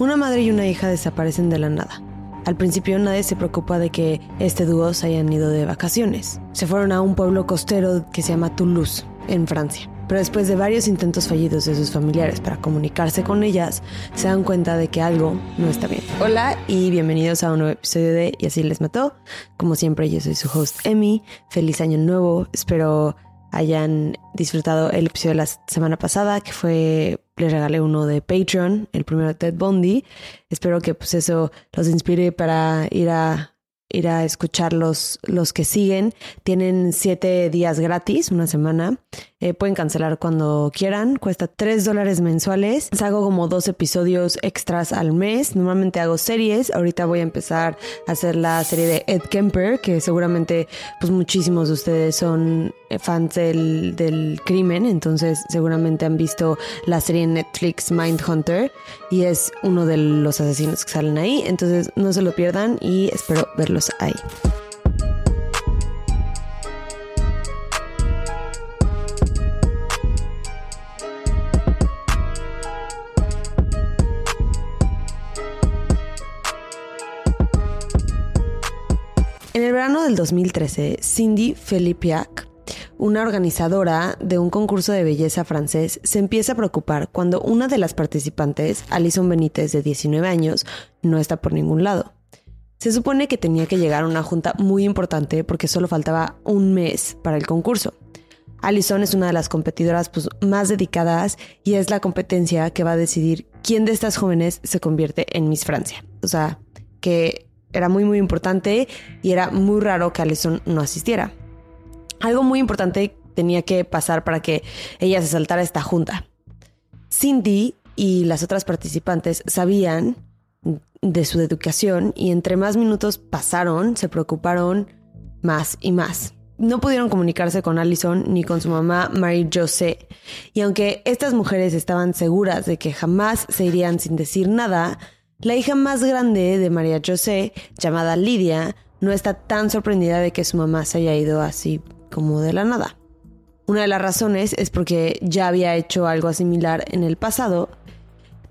una madre y una hija desaparecen de la nada. Al principio nadie se preocupa de que este dúo se hayan ido de vacaciones. Se fueron a un pueblo costero que se llama Toulouse, en Francia. Pero después de varios intentos fallidos de sus familiares para comunicarse con ellas, se dan cuenta de que algo no está bien. Hola y bienvenidos a un nuevo episodio de Y así les mató. Como siempre, yo soy su host Emmy. Feliz año nuevo. Espero hayan disfrutado el episodio de la semana pasada, que fue, les regalé uno de Patreon, el primero de Ted Bundy. Espero que pues eso los inspire para ir a ir a escuchar los, los que siguen. Tienen siete días gratis, una semana. Eh, pueden cancelar cuando quieran. Cuesta tres dólares mensuales. Hago como dos episodios extras al mes. Normalmente hago series. Ahorita voy a empezar a hacer la serie de Ed Kemper, que seguramente pues muchísimos de ustedes son eh, fans del, del crimen. Entonces seguramente han visto la serie en Netflix Mindhunter. Y es uno de los asesinos que salen ahí. Entonces no se lo pierdan y espero verlos ahí. En el verano del 2013, Cindy Felipiac, una organizadora de un concurso de belleza francés, se empieza a preocupar cuando una de las participantes, Alison Benítez, de 19 años, no está por ningún lado. Se supone que tenía que llegar a una junta muy importante porque solo faltaba un mes para el concurso. Alison es una de las competidoras pues, más dedicadas y es la competencia que va a decidir quién de estas jóvenes se convierte en Miss Francia. O sea, que era muy muy importante y era muy raro que Alison no asistiera. Algo muy importante tenía que pasar para que ella se saltara esta junta. Cindy y las otras participantes sabían de su educación y entre más minutos pasaron, se preocuparon más y más. No pudieron comunicarse con Allison ni con su mamá Marie José. Y aunque estas mujeres estaban seguras de que jamás se irían sin decir nada, la hija más grande de María José, llamada Lidia, no está tan sorprendida de que su mamá se haya ido así como de la nada. Una de las razones es porque ya había hecho algo similar en el pasado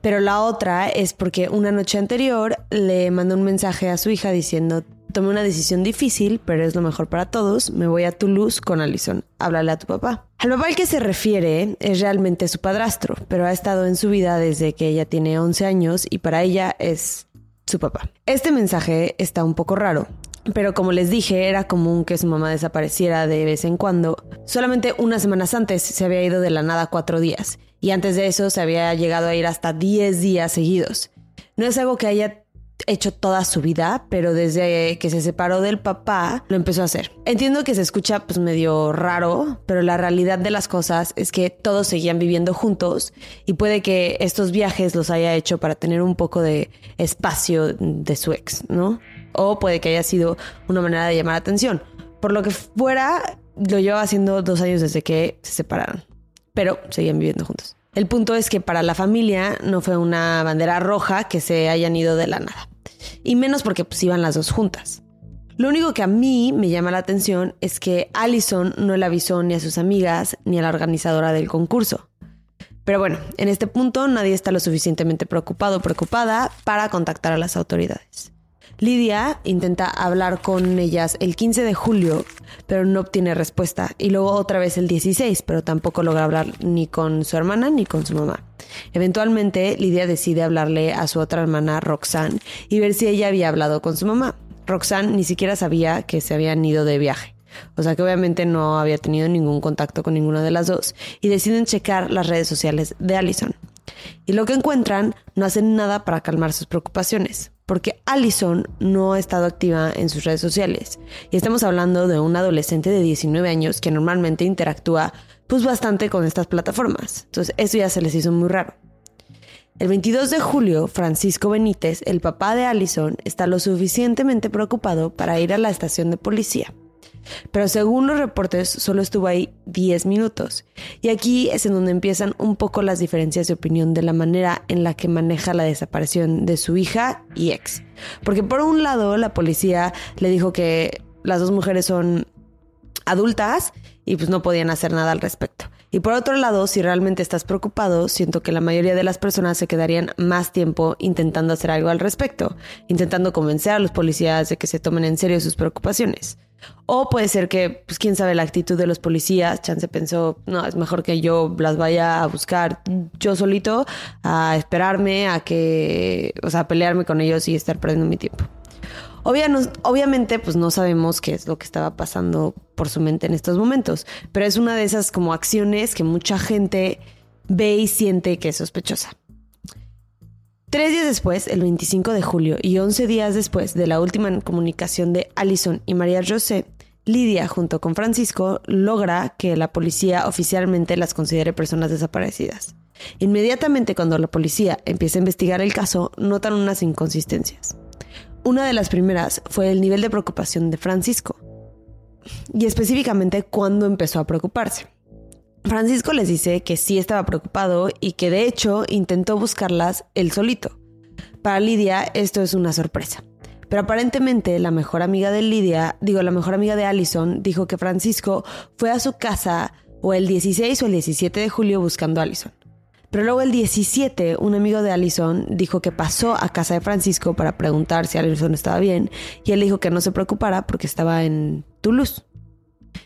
pero la otra es porque una noche anterior le mandó un mensaje a su hija diciendo, tomé una decisión difícil, pero es lo mejor para todos, me voy a Toulouse con Allison, háblale a tu papá. Al papá al que se refiere es realmente su padrastro, pero ha estado en su vida desde que ella tiene 11 años y para ella es su papá. Este mensaje está un poco raro, pero como les dije, era común que su mamá desapareciera de vez en cuando. Solamente unas semanas antes se había ido de la nada cuatro días y antes de eso se había llegado a ir hasta 10 días seguidos. No es algo que haya hecho toda su vida, pero desde que se separó del papá lo empezó a hacer. Entiendo que se escucha pues medio raro, pero la realidad de las cosas es que todos seguían viviendo juntos y puede que estos viajes los haya hecho para tener un poco de espacio de su ex, ¿no? O puede que haya sido una manera de llamar atención. Por lo que fuera, lo lleva haciendo dos años desde que se separaron pero seguían viviendo juntos. El punto es que para la familia no fue una bandera roja que se hayan ido de la nada. Y menos porque pues iban las dos juntas. Lo único que a mí me llama la atención es que Allison no le avisó ni a sus amigas ni a la organizadora del concurso. Pero bueno, en este punto nadie está lo suficientemente preocupado o preocupada para contactar a las autoridades. Lidia intenta hablar con ellas el 15 de julio, pero no obtiene respuesta. Y luego otra vez el 16, pero tampoco logra hablar ni con su hermana ni con su mamá. Eventualmente, Lidia decide hablarle a su otra hermana, Roxanne, y ver si ella había hablado con su mamá. Roxanne ni siquiera sabía que se habían ido de viaje. O sea que obviamente no había tenido ningún contacto con ninguna de las dos. Y deciden checar las redes sociales de Allison. Y lo que encuentran no hacen nada para calmar sus preocupaciones porque Allison no ha estado activa en sus redes sociales. Y estamos hablando de un adolescente de 19 años que normalmente interactúa pues bastante con estas plataformas. Entonces eso ya se les hizo muy raro. El 22 de julio, Francisco Benítez, el papá de Allison, está lo suficientemente preocupado para ir a la estación de policía. Pero según los reportes, solo estuvo ahí 10 minutos. Y aquí es en donde empiezan un poco las diferencias de opinión de la manera en la que maneja la desaparición de su hija y ex. Porque por un lado, la policía le dijo que las dos mujeres son adultas y pues no podían hacer nada al respecto. Y por otro lado, si realmente estás preocupado, siento que la mayoría de las personas se quedarían más tiempo intentando hacer algo al respecto, intentando convencer a los policías de que se tomen en serio sus preocupaciones. O puede ser que, pues quién sabe, la actitud de los policías, Chance pensó, no, es mejor que yo las vaya a buscar yo solito, a esperarme, a que, o sea, a pelearme con ellos y estar perdiendo mi tiempo obviamente, pues no sabemos qué es lo que estaba pasando por su mente en estos momentos, pero es una de esas como acciones que mucha gente ve y siente que es sospechosa. Tres días después, el 25 de julio, y 11 días después de la última comunicación de Allison y María José, Lidia, junto con Francisco, logra que la policía oficialmente las considere personas desaparecidas. Inmediatamente cuando la policía empieza a investigar el caso, notan unas inconsistencias. Una de las primeras fue el nivel de preocupación de Francisco y específicamente cuándo empezó a preocuparse. Francisco les dice que sí estaba preocupado y que de hecho intentó buscarlas él solito. Para Lidia esto es una sorpresa. Pero aparentemente la mejor amiga de Lidia, digo, la mejor amiga de Allison, dijo que Francisco fue a su casa o el 16 o el 17 de julio buscando a Allison. Pero luego el 17, un amigo de Allison dijo que pasó a casa de Francisco para preguntar si Allison estaba bien y él dijo que no se preocupara porque estaba en Toulouse.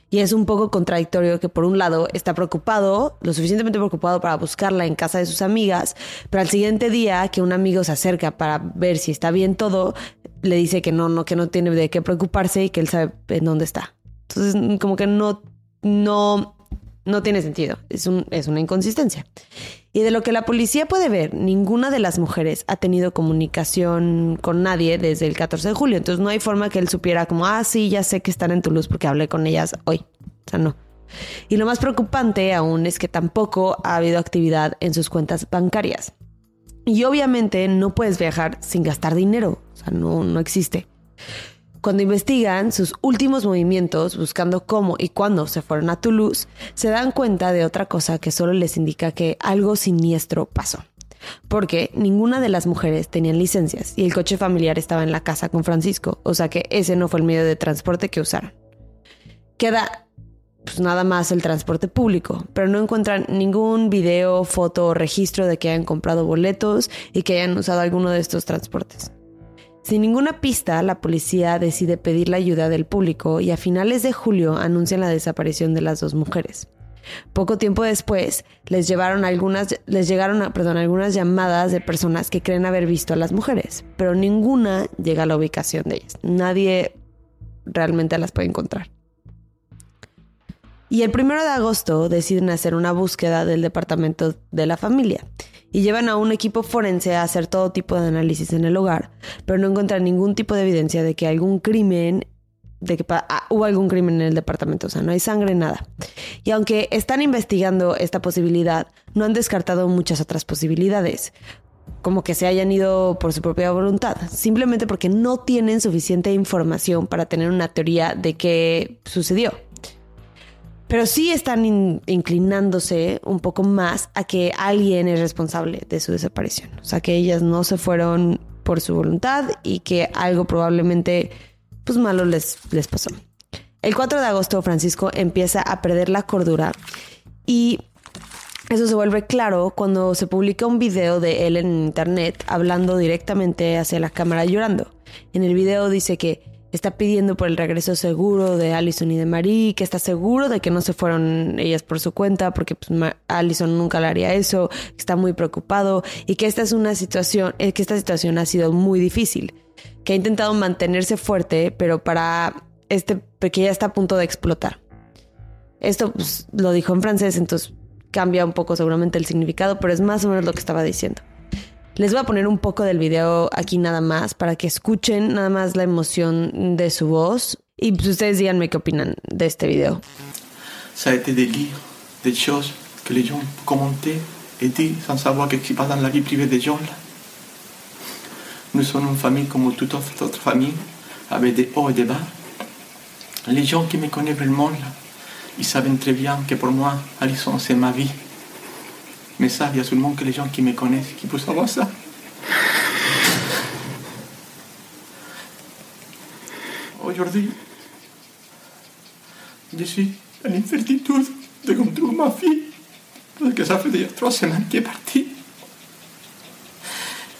Y es un poco contradictorio que por un lado está preocupado, lo suficientemente preocupado para buscarla en casa de sus amigas, pero al siguiente día que un amigo se acerca para ver si está bien todo, le dice que no, no, que no tiene de qué preocuparse y que él sabe en dónde está. Entonces, como que no, no, no tiene sentido. Es, un, es una inconsistencia. Y de lo que la policía puede ver, ninguna de las mujeres ha tenido comunicación con nadie desde el 14 de julio. Entonces no hay forma que él supiera como, ah, sí, ya sé que están en Toulouse porque hablé con ellas hoy. O sea, no. Y lo más preocupante aún es que tampoco ha habido actividad en sus cuentas bancarias. Y obviamente no puedes viajar sin gastar dinero. O sea, no, no existe. Cuando investigan sus últimos movimientos, buscando cómo y cuándo se fueron a Toulouse, se dan cuenta de otra cosa que solo les indica que algo siniestro pasó. Porque ninguna de las mujeres tenían licencias y el coche familiar estaba en la casa con Francisco, o sea que ese no fue el medio de transporte que usaron. Queda pues nada más el transporte público, pero no encuentran ningún video, foto o registro de que hayan comprado boletos y que hayan usado alguno de estos transportes. Sin ninguna pista, la policía decide pedir la ayuda del público y a finales de julio anuncian la desaparición de las dos mujeres. Poco tiempo después, les, llevaron algunas, les llegaron perdón, algunas llamadas de personas que creen haber visto a las mujeres, pero ninguna llega a la ubicación de ellas. Nadie realmente las puede encontrar. Y el primero de agosto deciden hacer una búsqueda del departamento de la familia y llevan a un equipo forense a hacer todo tipo de análisis en el hogar, pero no encuentran ningún tipo de evidencia de que algún crimen de que ah, hubo algún crimen en el departamento, o sea, no hay sangre, nada. Y aunque están investigando esta posibilidad, no han descartado muchas otras posibilidades, como que se hayan ido por su propia voluntad, simplemente porque no tienen suficiente información para tener una teoría de qué sucedió pero sí están inclinándose un poco más a que alguien es responsable de su desaparición. O sea, que ellas no se fueron por su voluntad y que algo probablemente pues malo les, les pasó. El 4 de agosto Francisco empieza a perder la cordura y eso se vuelve claro cuando se publica un video de él en internet hablando directamente hacia la cámara llorando. En el video dice que está pidiendo por el regreso seguro de Allison y de Marie, que está seguro de que no se fueron ellas por su cuenta, porque pues, Allison nunca le haría eso, está muy preocupado y que esta es una situación, eh, que esta situación ha sido muy difícil, que ha intentado mantenerse fuerte, pero para este, que ya está a punto de explotar. Esto pues, lo dijo en francés, entonces cambia un poco seguramente el significado, pero es más o menos lo que estaba diciendo. Les voy a poner un poco del video aquí nada más para que escuchen nada más la emoción de su voz y pues ustedes díganme qué opinan de este video. Ça a été des livres, des choses que les gens commentaient et disent sans savoir ce qui passe dans la vie privée des gens. Là. Nous sommes une famille comme toute autre famille, avec des hauts et des bas. Les gens qui me connaissent vraiment, là, ils savent très bien que pour moi, Alison, c'est ma vie. Mais ça, il y a seulement que les gens qui me connaissent qui peuvent savoir ça. Aujourd'hui, je suis en incertitude de retrouver ma fille. Parce que ça fait déjà trois semaines qu'il est parti.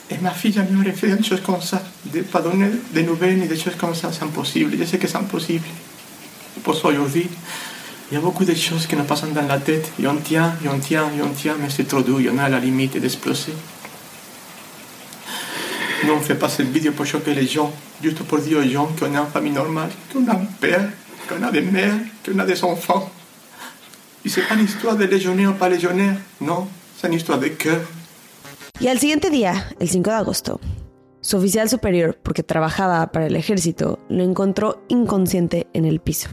Et ma fille jamais aurait fait une chose comme ça. De pas donner des nouvelles ni des choses comme ça, c'est impossible. Je sais que c'est impossible. Pour ça, aujourd'hui, il y a beaucoup de choses qui nous passent dans la tête. Et on tient, et on tient, et on tient, mais c'est trop dur. On est à la limite d'exploser. Nous, on fait pas cette vidéo pour choquer les gens, juste pour dire aux gens qu'on est une famille normale, qu'on a un père, qu'on a des mères, qu'on a des enfants. Y c'est pas une histoire de légionnaire o pas légionnaire, no, es una historia de cœur. Y al siguiente día, el 5 de agosto, su oficial superior, porque trabajaba para el ejército, lo encontró inconsciente en el piso.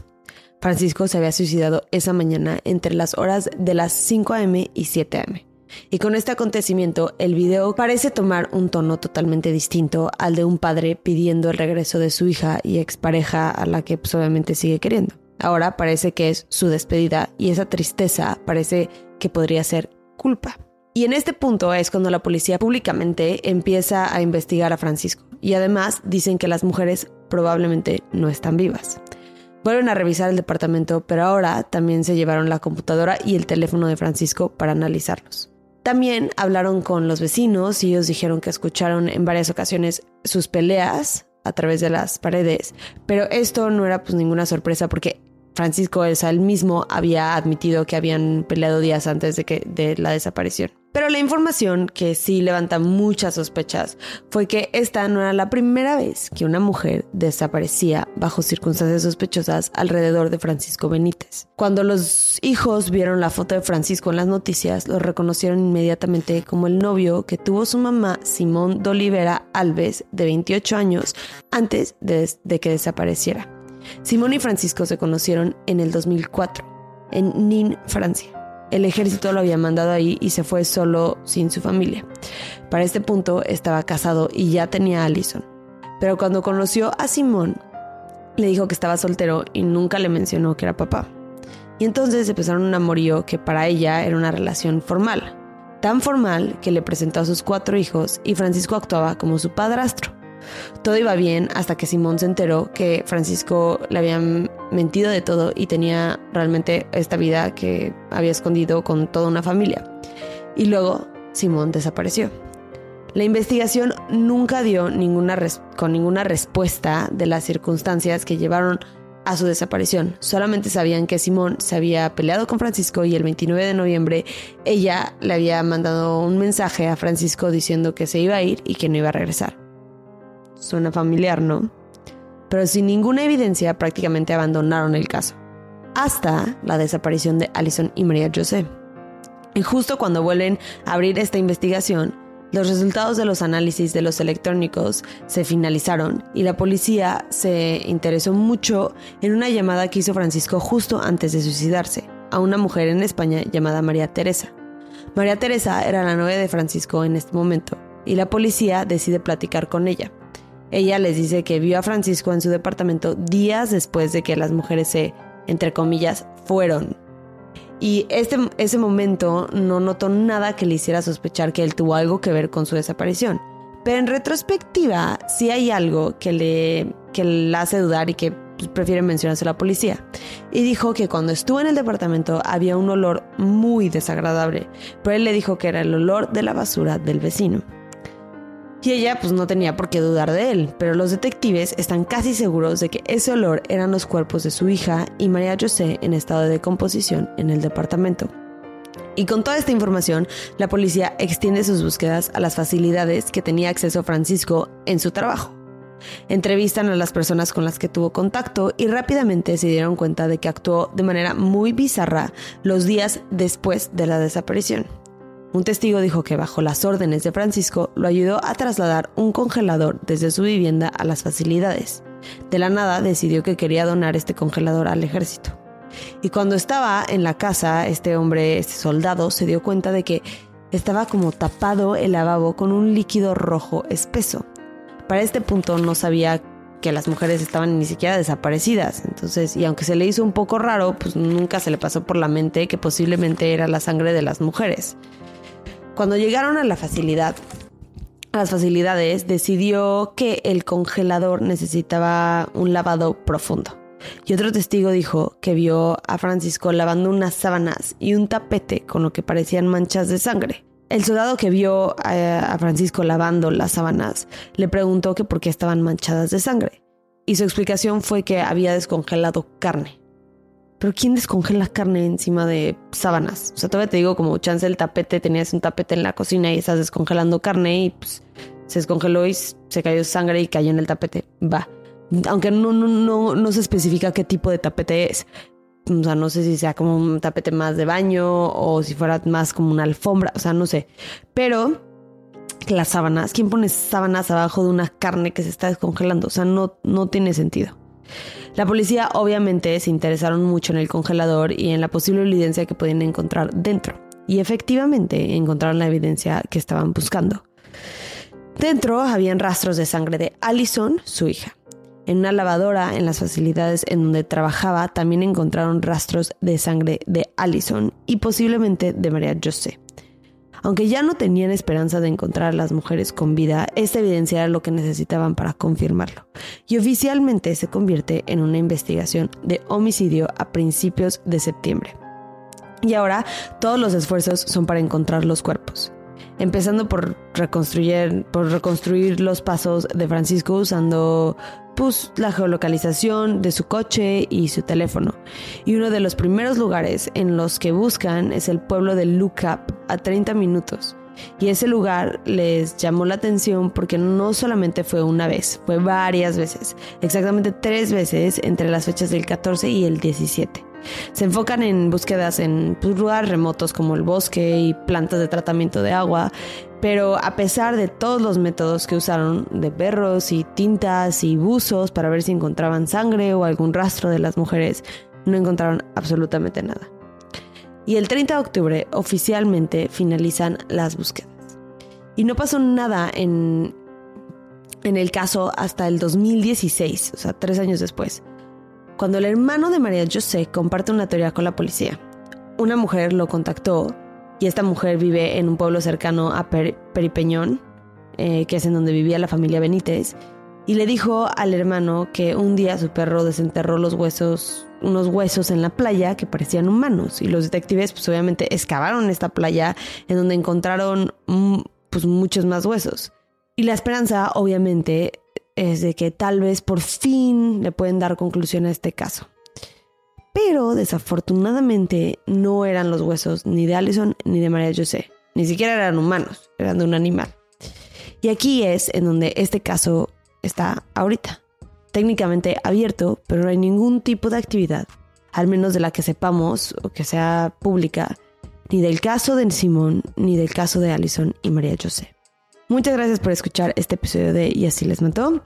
Francisco se había suicidado esa mañana entre las horas de las 5 a.m. y 7 a.m. Y con este acontecimiento, el video parece tomar un tono totalmente distinto al de un padre pidiendo el regreso de su hija y expareja a la que pues, obviamente sigue queriendo. Ahora parece que es su despedida y esa tristeza parece que podría ser culpa. Y en este punto es cuando la policía públicamente empieza a investigar a Francisco. Y además dicen que las mujeres probablemente no están vivas. Vuelven a revisar el departamento, pero ahora también se llevaron la computadora y el teléfono de Francisco para analizarlos. También hablaron con los vecinos y ellos dijeron que escucharon en varias ocasiones sus peleas a través de las paredes, pero esto no era pues ninguna sorpresa porque Francisco Elsa él mismo había admitido que habían peleado días antes de, que, de la desaparición. Pero la información que sí levanta muchas sospechas fue que esta no era la primera vez que una mujer desaparecía bajo circunstancias sospechosas alrededor de Francisco Benítez. Cuando los hijos vieron la foto de Francisco en las noticias, lo reconocieron inmediatamente como el novio que tuvo su mamá Simón Dolivera Alves, de 28 años, antes de que desapareciera. Simón y Francisco se conocieron en el 2004, en Nîmes, Francia. El ejército lo había mandado ahí y se fue solo sin su familia. Para este punto estaba casado y ya tenía a Allison. Pero cuando conoció a Simón, le dijo que estaba soltero y nunca le mencionó que era papá. Y entonces empezaron un amorío que para ella era una relación formal. Tan formal que le presentó a sus cuatro hijos y Francisco actuaba como su padrastro. Todo iba bien hasta que Simón se enteró que Francisco le había mentido de todo y tenía realmente esta vida que había escondido con toda una familia. Y luego Simón desapareció. La investigación nunca dio ninguna con ninguna respuesta de las circunstancias que llevaron a su desaparición. Solamente sabían que Simón se había peleado con Francisco y el 29 de noviembre ella le había mandado un mensaje a Francisco diciendo que se iba a ir y que no iba a regresar. Suena familiar, ¿no? Pero sin ninguna evidencia prácticamente abandonaron el caso. Hasta la desaparición de Allison y María José. Y justo cuando vuelven a abrir esta investigación, los resultados de los análisis de los electrónicos se finalizaron y la policía se interesó mucho en una llamada que hizo Francisco justo antes de suicidarse a una mujer en España llamada María Teresa. María Teresa era la novia de Francisco en este momento y la policía decide platicar con ella. Ella les dice que vio a Francisco en su departamento días después de que las mujeres se, entre comillas, fueron. Y este, ese momento no notó nada que le hiciera sospechar que él tuvo algo que ver con su desaparición. Pero en retrospectiva, sí hay algo que le, que le hace dudar y que pues, prefiere mencionarse a la policía. Y dijo que cuando estuvo en el departamento había un olor muy desagradable, pero él le dijo que era el olor de la basura del vecino. Y ella pues no tenía por qué dudar de él, pero los detectives están casi seguros de que ese olor eran los cuerpos de su hija y María José en estado de decomposición en el departamento. Y con toda esta información, la policía extiende sus búsquedas a las facilidades que tenía acceso Francisco en su trabajo. Entrevistan a las personas con las que tuvo contacto y rápidamente se dieron cuenta de que actuó de manera muy bizarra los días después de la desaparición. Un testigo dijo que bajo las órdenes de Francisco lo ayudó a trasladar un congelador desde su vivienda a las facilidades. De la nada decidió que quería donar este congelador al ejército. Y cuando estaba en la casa, este hombre, este soldado, se dio cuenta de que estaba como tapado el lavabo con un líquido rojo espeso. Para este punto no sabía que las mujeres estaban ni siquiera desaparecidas. Entonces, y aunque se le hizo un poco raro, pues nunca se le pasó por la mente que posiblemente era la sangre de las mujeres. Cuando llegaron a la facilidad, a las facilidades, decidió que el congelador necesitaba un lavado profundo. Y otro testigo dijo que vio a Francisco lavando unas sábanas y un tapete con lo que parecían manchas de sangre. El soldado que vio a, Francisco lavando las sábanas le preguntó que por qué estaban manchadas de sangre. Y su explicación fue que había descongelado carne. Pero ¿quién descongela carne encima de sábanas? O sea, todavía te digo, como chance el tapete, tenías un tapete en la cocina y estás descongelando carne y pues se descongeló y se cayó sangre y cayó en el tapete. Va. Aunque no, no, no, no se especifica qué tipo de tapete es. O sea, no sé si sea como un tapete más de baño o si fuera más como una alfombra. O sea, no sé. Pero las sábanas, ¿quién pone sábanas abajo de una carne que se está descongelando? O sea, no, no tiene sentido. La policía obviamente se interesaron mucho en el congelador y en la posible evidencia que podían encontrar dentro. Y efectivamente encontraron la evidencia que estaban buscando. Dentro habían rastros de sangre de Allison, su hija. En una lavadora en las facilidades en donde trabajaba también encontraron rastros de sangre de Allison y posiblemente de María José. Aunque ya no tenían esperanza de encontrar a las mujeres con vida, esta evidencia era lo que necesitaban para confirmarlo. Y oficialmente se convierte en una investigación de homicidio a principios de septiembre. Y ahora todos los esfuerzos son para encontrar los cuerpos empezando por reconstruir, por reconstruir los pasos de Francisco usando pues, la geolocalización de su coche y su teléfono. Y uno de los primeros lugares en los que buscan es el pueblo de Lookup, a 30 minutos. Y ese lugar les llamó la atención porque no solamente fue una vez, fue varias veces, exactamente tres veces entre las fechas del 14 y el 17. Se enfocan en búsquedas en pues, lugares remotos como el bosque y plantas de tratamiento de agua, pero a pesar de todos los métodos que usaron de perros y tintas y buzos para ver si encontraban sangre o algún rastro de las mujeres, no encontraron absolutamente nada. Y el 30 de octubre oficialmente finalizan las búsquedas. Y no pasó nada en, en el caso hasta el 2016, o sea, tres años después cuando el hermano de María José comparte una teoría con la policía. Una mujer lo contactó y esta mujer vive en un pueblo cercano a Peripeñón, eh, que es en donde vivía la familia Benítez, y le dijo al hermano que un día su perro desenterró los huesos, unos huesos en la playa que parecían humanos. Y los detectives, pues obviamente, excavaron esta playa en donde encontraron mm, pues, muchos más huesos. Y la esperanza, obviamente, es de que tal vez por fin le pueden dar conclusión a este caso. Pero desafortunadamente no eran los huesos ni de Allison ni de María José. Ni siquiera eran humanos, eran de un animal. Y aquí es en donde este caso está ahorita. Técnicamente abierto, pero no hay ningún tipo de actividad, al menos de la que sepamos o que sea pública, ni del caso de Simón, ni del caso de Allison y María José. Muchas gracias por escuchar este episodio de Y así les mató.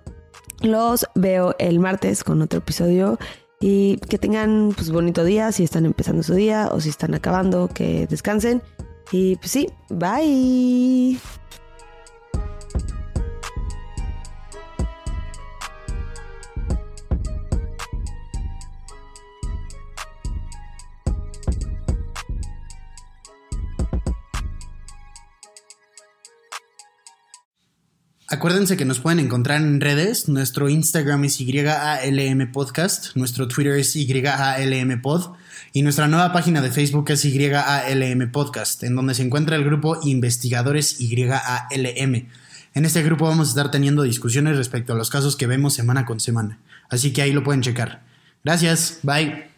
Los veo el martes con otro episodio y que tengan pues bonito día si están empezando su día o si están acabando, que descansen. Y pues sí, bye. Acuérdense que nos pueden encontrar en redes. Nuestro Instagram es YALM Podcast, nuestro Twitter es YALM Pod y nuestra nueva página de Facebook es YALM Podcast, en donde se encuentra el grupo Investigadores YALM. En este grupo vamos a estar teniendo discusiones respecto a los casos que vemos semana con semana, así que ahí lo pueden checar. Gracias, bye.